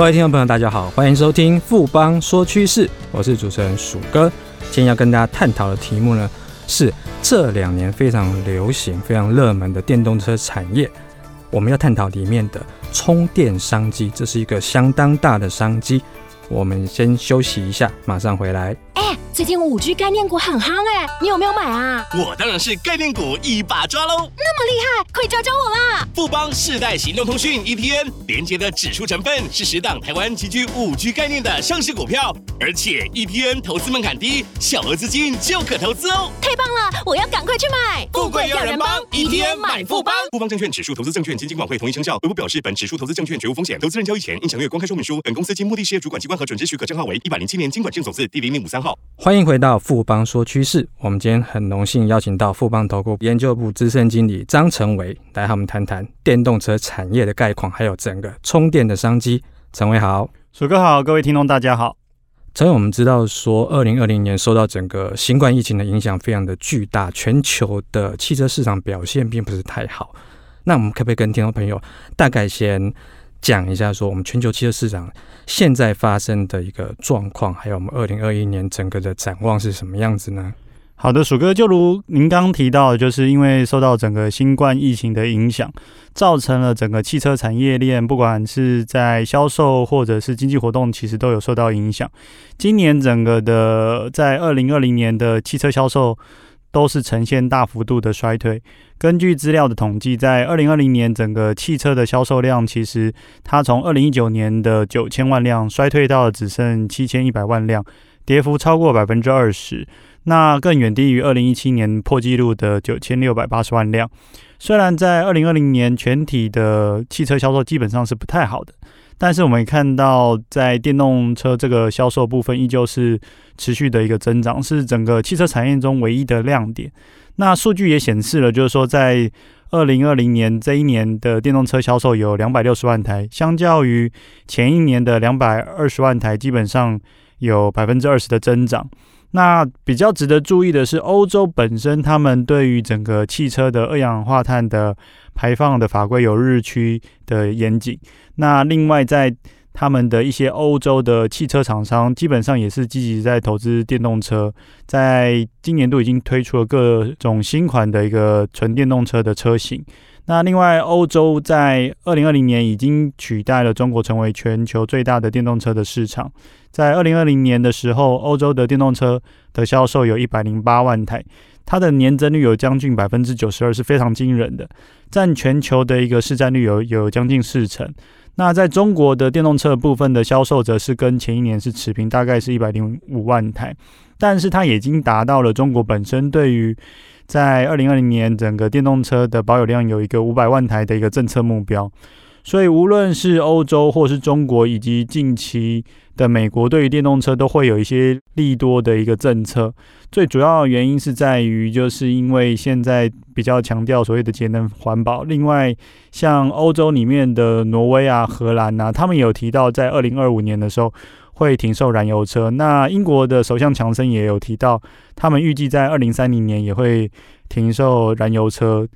各位听众朋友，大家好，欢迎收听富邦说趋势，我是主持人鼠哥。今天要跟大家探讨的题目呢，是这两年非常流行、非常热门的电动车产业。我们要探讨里面的充电商机，这是一个相当大的商机。我们先休息一下，马上回来。哎，最近五 G 概念股很夯哎，你有没有买啊？我当然是概念股一把抓喽！那么厉害，快教教我啦！富邦世代行动通讯 ETN 连接的指数成分是十档台湾极具五 G 概念的上市股票，而且 ETN 投资门槛低，小额资金就可投资哦。太棒了，我要赶快去买！富贵要人帮，ETN 买富邦。富邦证券指数投资证券基金管会同意生效。微博表示，本指数投资证券绝无风险，投资人交易前应详阅公开说明书。本公司经目的事业主管机关核准之许可证号为一百零七年经管证总字第零零五三号。欢迎回到富邦说趋势。我们今天很荣幸邀请到富邦投顾研究部资深经理张成伟来和我们谈谈电动车产业的概况，还有整个充电的商机。成伟好，鼠哥好，各位听众大家好。成伟，我们知道说，二零二零年受到整个新冠疫情的影响非常的巨大，全球的汽车市场表现并不是太好。那我们可不可以跟听众朋友大概先讲一下，说我们全球汽车市场现在发生的一个状况，还有我们二零二一年整个的展望是什么样子呢？好的，鼠哥，就如您刚提到，就是因为受到整个新冠疫情的影响，造成了整个汽车产业链，不管是在销售或者是经济活动，其实都有受到影响。今年整个的在二零二零年的汽车销售。都是呈现大幅度的衰退。根据资料的统计，在二零二零年，整个汽车的销售量其实它从二零一九年的九千万辆衰退到只剩七千一百万辆，跌幅超过百分之二十。那更远低于二零一七年破纪录的九千六百八十万辆。虽然在二零二零年全体的汽车销售基本上是不太好的。但是我们也看到，在电动车这个销售部分，依旧是持续的一个增长，是整个汽车产业中唯一的亮点。那数据也显示了，就是说，在二零二零年这一年的电动车销售有两百六十万台，相较于前一年的两百二十万台，基本上有百分之二十的增长。那比较值得注意的是，欧洲本身他们对于整个汽车的二氧化碳的排放的法规有日趋的严谨。那另外，在他们的一些欧洲的汽车厂商，基本上也是积极在投资电动车，在今年都已经推出了各种新款的一个纯电动车的车型。那另外，欧洲在二零二零年已经取代了中国，成为全球最大的电动车的市场。在二零二零年的时候，欧洲的电动车的销售有一百零八万台，它的年增率有将近百分之九十二，是非常惊人的，占全球的一个市占率有有将近四成。那在中国的电动车部分的销售则是跟前一年是持平，大概是一百零五万台，但是它已经达到了中国本身对于在二零二零年，整个电动车的保有量有一个五百万台的一个政策目标，所以无论是欧洲或是中国，以及近期的美国，对于电动车都会有一些利多的一个政策。最主要的原因是在于，就是因为现在比较强调所谓的节能环保。另外，像欧洲里面的挪威啊、荷兰啊，他们有提到在二零二五年的时候。会停售燃油车。那英国的首相强森也有提到，他们预计在二零三零年也会停售燃油车，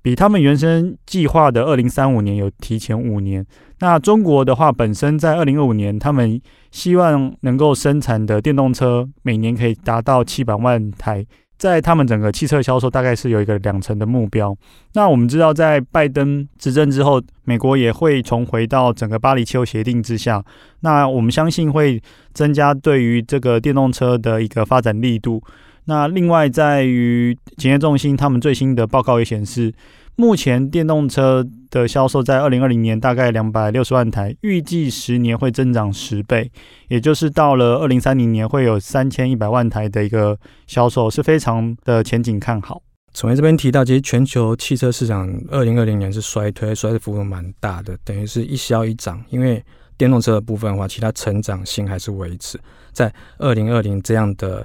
比他们原先计划的二零三五年有提前五年。那中国的话，本身在二零二五年，他们希望能够生产的电动车每年可以达到七百万台。在他们整个汽车销售大概是有一个两成的目标。那我们知道，在拜登执政之后，美国也会重回到整个巴黎气候协定之下。那我们相信会增加对于这个电动车的一个发展力度。那另外，在于检验中心，他们最新的报告也显示。目前电动车的销售在二零二零年大概两百六十万台，预计十年会增长十倍，也就是到了二零三零年会有三千一百万台的一个销售，是非常的前景看好。从这边提到，其实全球汽车市场二零二零年是衰退，衰退幅度蛮大的，等于是一消一长。因为电动车的部分的话，其他成长性还是维持在二零二零这样的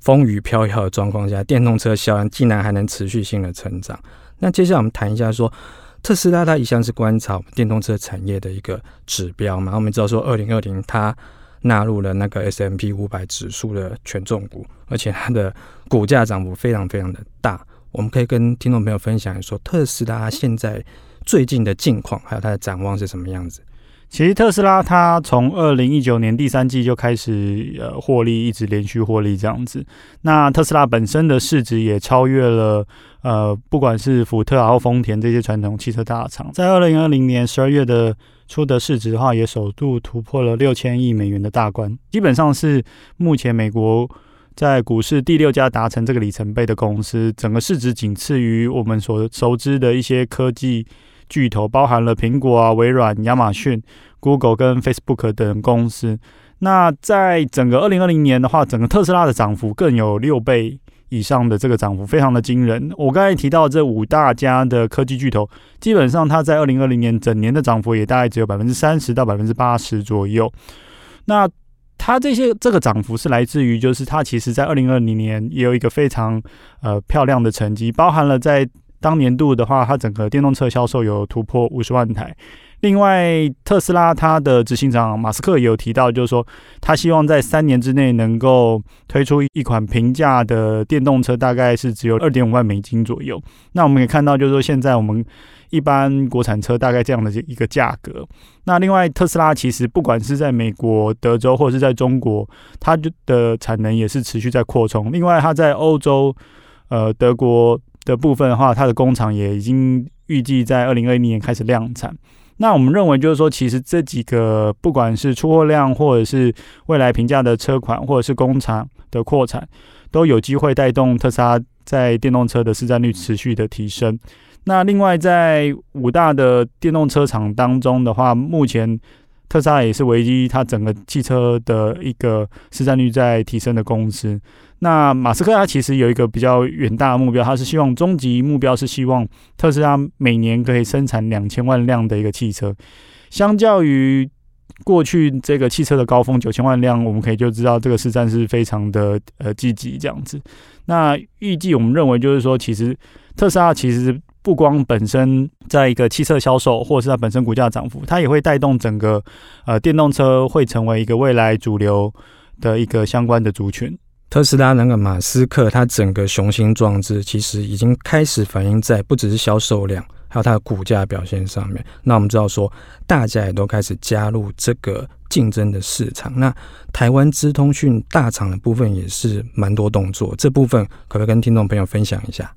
风雨飘摇的状况下，电动车销量竟然还能持续性的成长。那接下来我们谈一下说，特斯拉它一向是观察电动车产业的一个指标嘛。我们知道说，二零二零它纳入了那个 S M P 五百指数的权重股，而且它的股价涨幅非常非常的大。我们可以跟听众朋友分享说，特斯拉现在最近的境况，还有它的展望是什么样子？其实特斯拉它从二零一九年第三季就开始呃获利，一直连续获利这样子。那特斯拉本身的市值也超越了呃不管是福特啊或丰田这些传统汽车大厂，在二零二零年十二月的出的市值的话，也首度突破了六千亿美元的大关，基本上是目前美国在股市第六家达成这个里程碑的公司，整个市值仅次于我们所熟知的一些科技。巨头包含了苹果啊、微软、亚马逊、Google 跟 Facebook 等公司。那在整个二零二零年的话，整个特斯拉的涨幅更有六倍以上的这个涨幅，非常的惊人。我刚才提到这五大家的科技巨头，基本上它在二零二零年整年的涨幅也大概只有百分之三十到百分之八十左右。那它这些这个涨幅是来自于，就是它其实在二零二零年也有一个非常呃漂亮的成绩，包含了在当年度的话，它整个电动车销售有突破五十万台。另外，特斯拉它的执行长马斯克也有提到，就是说他希望在三年之内能够推出一款平价的电动车，大概是只有二点五万美金左右。那我们可以看到，就是说现在我们一般国产车大概这样的一个价格。那另外，特斯拉其实不管是在美国德州或者是在中国，它的产能也是持续在扩充。另外，它在欧洲，呃，德国。的部分的话，它的工厂也已经预计在二零二一年开始量产。那我们认为，就是说，其实这几个不管是出货量，或者是未来平价的车款，或者是工厂的扩产，都有机会带动特斯拉在电动车的市占率持续的提升。那另外，在五大的电动车厂当中的话，目前特斯拉也是唯一它整个汽车的一个市占率在提升的公司。那马斯克他其实有一个比较远大的目标，他是希望终极目标是希望特斯拉每年可以生产两千万辆的一个汽车。相较于过去这个汽车的高峰九千万辆，我们可以就知道这个市占是非常的呃积极这样子。那预计我们认为就是说，其实特斯拉其实不光本身在一个汽车销售，或者是它本身股价涨幅，它也会带动整个呃电动车会成为一个未来主流的一个相关的族群。特斯拉那个马斯克，他整个雄心壮志，其实已经开始反映在不只是销售量，还有它的股价表现上面。那我们知道说，大家也都开始加入这个竞争的市场。那台湾资通讯大厂的部分也是蛮多动作，这部分可不可以跟听众朋友分享一下？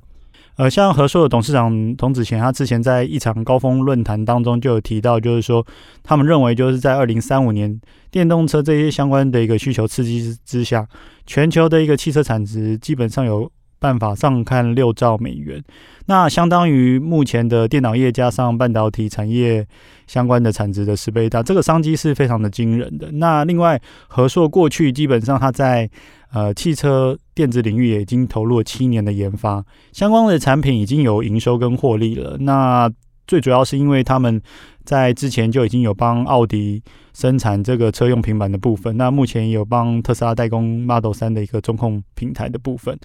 呃，像和硕的董事长童子贤，他之前在一场高峰论坛当中就有提到，就是说他们认为，就是在二零三五年，电动车这些相关的一个需求刺激之下，全球的一个汽车产值基本上有办法上看六兆美元，那相当于目前的电脑业加上半导体产业相关的产值的十倍大，这个商机是非常的惊人的。那另外，和硕过去基本上它在呃，汽车电子领域也已经投入了七年的研发，相关的产品已经有营收跟获利了。那最主要是因为他们在之前就已经有帮奥迪生产这个车用平板的部分，那目前也有帮特斯拉代工 Model 三的一个中控平台的部分。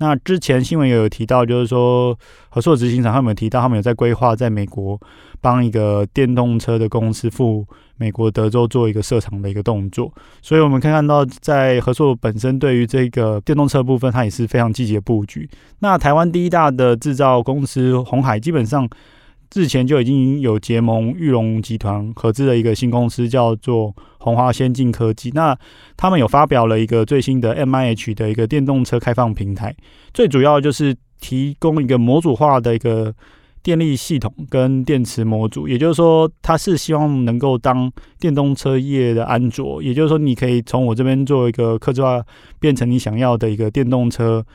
那之前新闻也有提到，就是说合作执行长他们有提到，他们有在规划在美国帮一个电动车的公司赴美国德州做一个设厂的一个动作。所以我们可以看到，在合作本身对于这个电动车部分，它也是非常积极的布局。那台湾第一大的制造公司红海，基本上。之前就已经有结盟裕隆集团合资的一个新公司，叫做红华先进科技。那他们有发表了一个最新的 MIH 的一个电动车开放平台，最主要就是提供一个模组化的一个电力系统跟电池模组。也就是说，它是希望能够当电动车业的安卓。也就是说，你可以从我这边做一个客制化，变成你想要的一个电动车。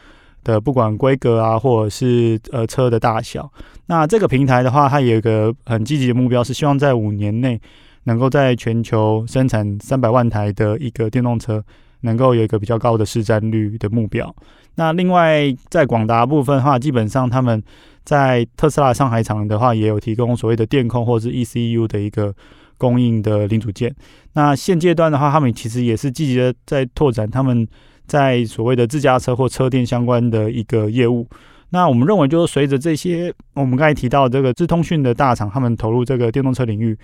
的不管规格啊，或者是呃车的大小，那这个平台的话，它有一个很积极的目标，是希望在五年内能够在全球生产三百万台的一个电动车，能够有一个比较高的市占率的目标。那另外在广达部分的话，基本上他们在特斯拉上海厂的话，也有提供所谓的电控或者是 ECU 的一个供应的零组件。那现阶段的话，他们其实也是积极的在拓展他们。在所谓的自驾车或车电相关的一个业务，那我们认为就是随着这些我们刚才提到这个资通讯的大厂，他们投入这个电动车领域，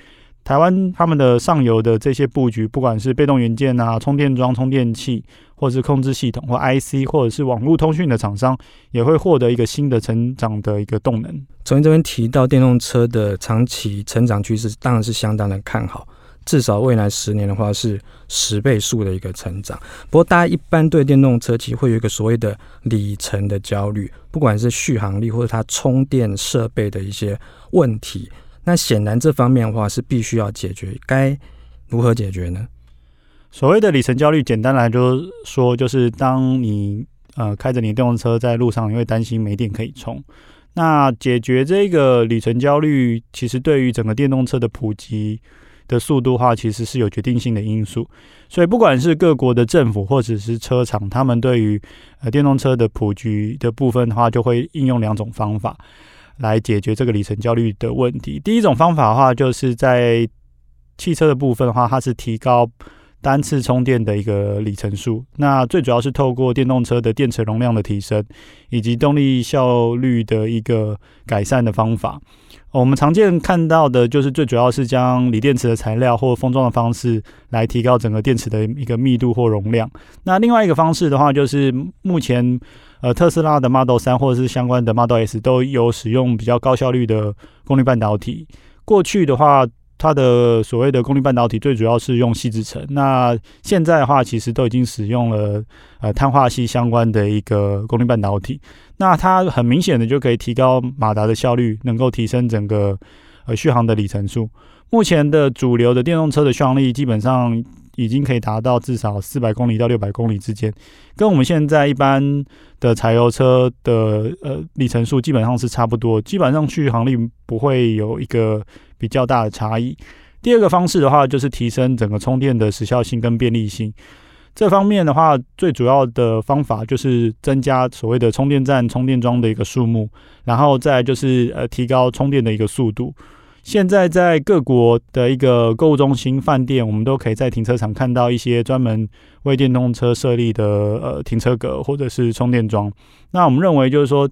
台湾他们的上游的这些布局，不管是被动元件啊、充电桩、充电器，或是控制系统或 IC，或者是网络通讯的厂商，也会获得一个新的成长的一个动能。从这边提到电动车的长期成长趋势，当然是相当的看好。至少未来十年的话是十倍数的一个成长。不过，大家一般对电动车其实会有一个所谓的里程的焦虑，不管是续航力或者它充电设备的一些问题。那显然这方面的话是必须要解决，该如何解决呢？所谓的里程焦虑，简单来就说，就是当你呃开着你电动车在路上，你会担心没电可以充。那解决这个里程焦虑，其实对于整个电动车的普及的速度的话，其实是有决定性的因素。所以不管是各国的政府或者是车厂，他们对于呃电动车的普及的部分的话，就会应用两种方法来解决这个里程焦虑的问题。第一种方法的话，就是在汽车的部分的话，它是提高。单次充电的一个里程数，那最主要是透过电动车的电池容量的提升，以及动力效率的一个改善的方法。我们常见看到的就是最主要是将锂电池的材料或封装的方式来提高整个电池的一个密度或容量。那另外一个方式的话，就是目前呃特斯拉的 Model 三或者是相关的 Model S 都有使用比较高效率的功率半导体。过去的话，它的所谓的功率半导体最主要是用矽制成，那现在的话其实都已经使用了呃碳化矽相关的一个功率半导体，那它很明显的就可以提高马达的效率，能够提升整个呃续航的里程数。目前的主流的电动车的续航力基本上已经可以达到至少四百公里到六百公里之间，跟我们现在一般的柴油车的呃里程数基本上是差不多，基本上续航力不会有一个。比较大的差异。第二个方式的话，就是提升整个充电的时效性跟便利性。这方面的话，最主要的方法就是增加所谓的充电站、充电桩的一个数目，然后再就是呃提高充电的一个速度。现在在各国的一个购物中心、饭店，我们都可以在停车场看到一些专门为电动车设立的呃停车格或者是充电桩。那我们认为就是说。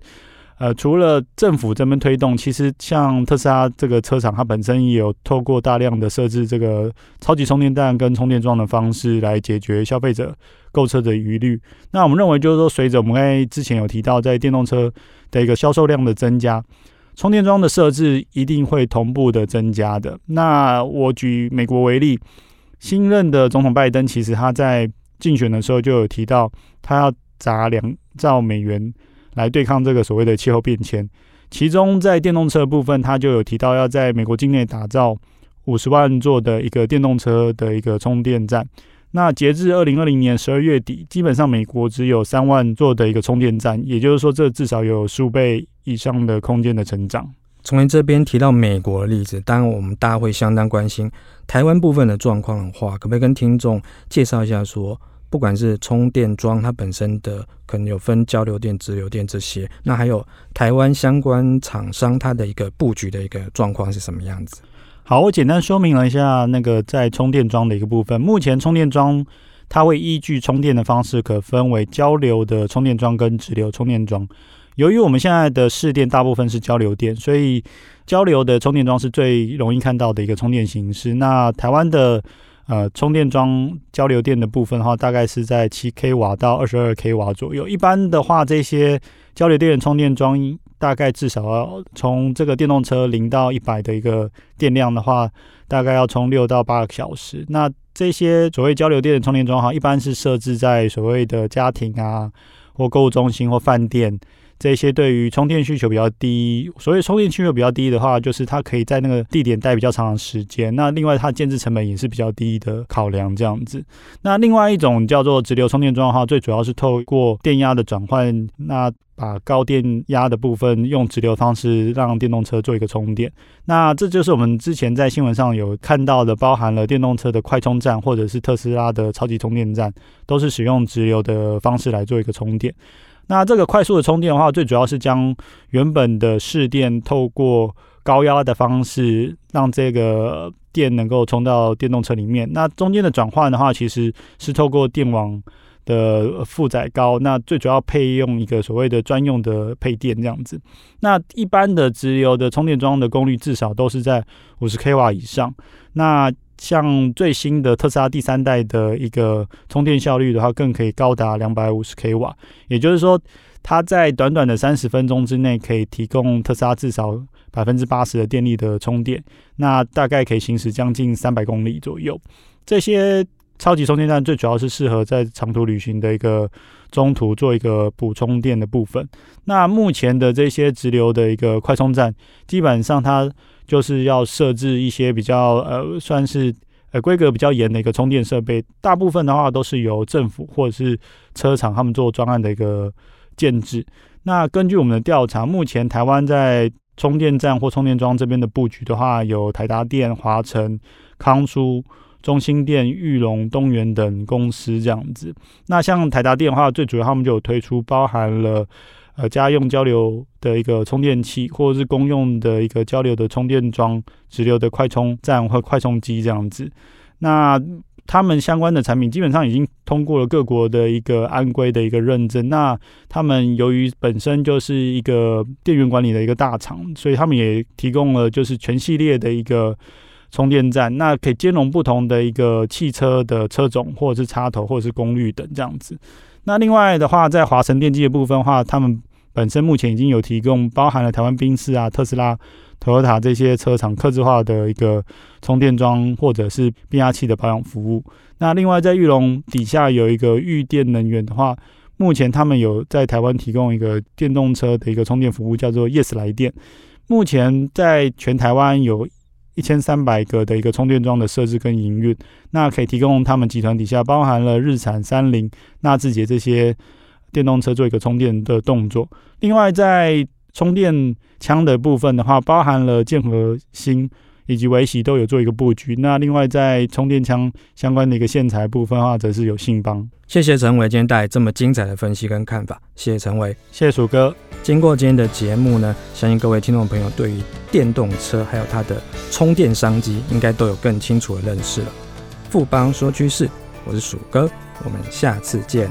呃，除了政府这边推动，其实像特斯拉这个车厂，它本身也有透过大量的设置这个超级充电站跟充电桩的方式来解决消费者购车的疑虑。那我们认为，就是说，随着我们刚才之前有提到，在电动车的一个销售量的增加，充电桩的设置一定会同步的增加的。那我举美国为例，新任的总统拜登，其实他在竞选的时候就有提到，他要砸两兆美元。来对抗这个所谓的气候变迁，其中在电动车部分，他就有提到要在美国境内打造五十万座的一个电动车的一个充电站。那截至二零二零年十二月底，基本上美国只有三万座的一个充电站，也就是说，这至少有数倍以上的空间的成长。从您这边提到美国的例子，当然我们大家会相当关心台湾部分的状况的话，可不可以跟听众介绍一下说？不管是充电桩，它本身的可能有分交流电、直流电这些，那还有台湾相关厂商它的一个布局的一个状况是什么样子？好，我简单说明了一下那个在充电桩的一个部分。目前充电桩它会依据充电的方式，可分为交流的充电桩跟直流充电桩。由于我们现在的市电大部分是交流电，所以交流的充电桩是最容易看到的一个充电形式。那台湾的呃，充电桩交流电的部分的话，大概是在七 k 瓦到二十二 k 瓦左右。一般的话，这些交流电充电桩大概至少要从这个电动车零到一百的一个电量的话，大概要充六到八个小时。那这些所谓交流电的充电桩哈，一般是设置在所谓的家庭啊，或购物中心或饭店。这些对于充电需求比较低，所以充电需求比较低的话，就是它可以在那个地点待比较长的时间。那另外它建置成本也是比较低的考量这样子。那另外一种叫做直流充电桩的话，最主要是透过电压的转换，那把高电压的部分用直流方式让电动车做一个充电。那这就是我们之前在新闻上有看到的，包含了电动车的快充站或者是特斯拉的超级充电站，都是使用直流的方式来做一个充电。那这个快速的充电的话，最主要是将原本的市电透过高压的方式，让这个电能够充到电动车里面。那中间的转换的话，其实是透过电网的负载高，那最主要配用一个所谓的专用的配电这样子。那一般的直流的充电桩的功率至少都是在五十 k 瓦以上。那像最新的特斯拉第三代的一个充电效率的话，更可以高达两百五十 k 瓦。也就是说，它在短短的三十分钟之内，可以提供特斯拉至少百分之八十的电力的充电，那大概可以行驶将近三百公里左右。这些超级充电站最主要是适合在长途旅行的一个中途做一个补充电的部分。那目前的这些直流的一个快充站，基本上它就是要设置一些比较呃，算是呃规格比较严的一个充电设备。大部分的话都是由政府或者是车厂他们做专案的一个建置。那根据我们的调查，目前台湾在充电站或充电桩这边的布局的话，有台达电、华城、康舒。中兴电、玉龙、东元等公司这样子。那像台达电的话，最主要他们就有推出包含了呃家用交流的一个充电器，或者是公用的一个交流的充电桩、直流的快充站或快充机这样子。那他们相关的产品基本上已经通过了各国的一个安规的一个认证。那他们由于本身就是一个电源管理的一个大厂，所以他们也提供了就是全系列的一个。充电站，那可以兼容不同的一个汽车的车种，或者是插头，或者是功率等这样子。那另外的话，在华晨电机的部分的话，他们本身目前已经有提供包含了台湾宾士啊、特斯拉、Toyota 这些车厂客制化的一个充电桩，或者是变压器的保养服务。那另外在玉龙底下有一个玉电能源的话，目前他们有在台湾提供一个电动车的一个充电服务，叫做 Yes 来电。目前在全台湾有。一千三百个的一个充电桩的设置跟营运，那可以提供他们集团底下包含了日产、三菱、纳智捷这些电动车做一个充电的动作。另外，在充电枪的部分的话，包含了剑和星以及维喜都有做一个布局。那另外，在充电枪相关的一个线材部分的话，则是有信邦。谢谢陈伟今天带来这么精彩的分析跟看法，谢谢陈伟，谢谢鼠哥。经过今天的节目呢，相信各位听众朋友对于电动车还有它的充电商机，应该都有更清楚的认识了。富邦说趋势，我是鼠哥，我们下次见。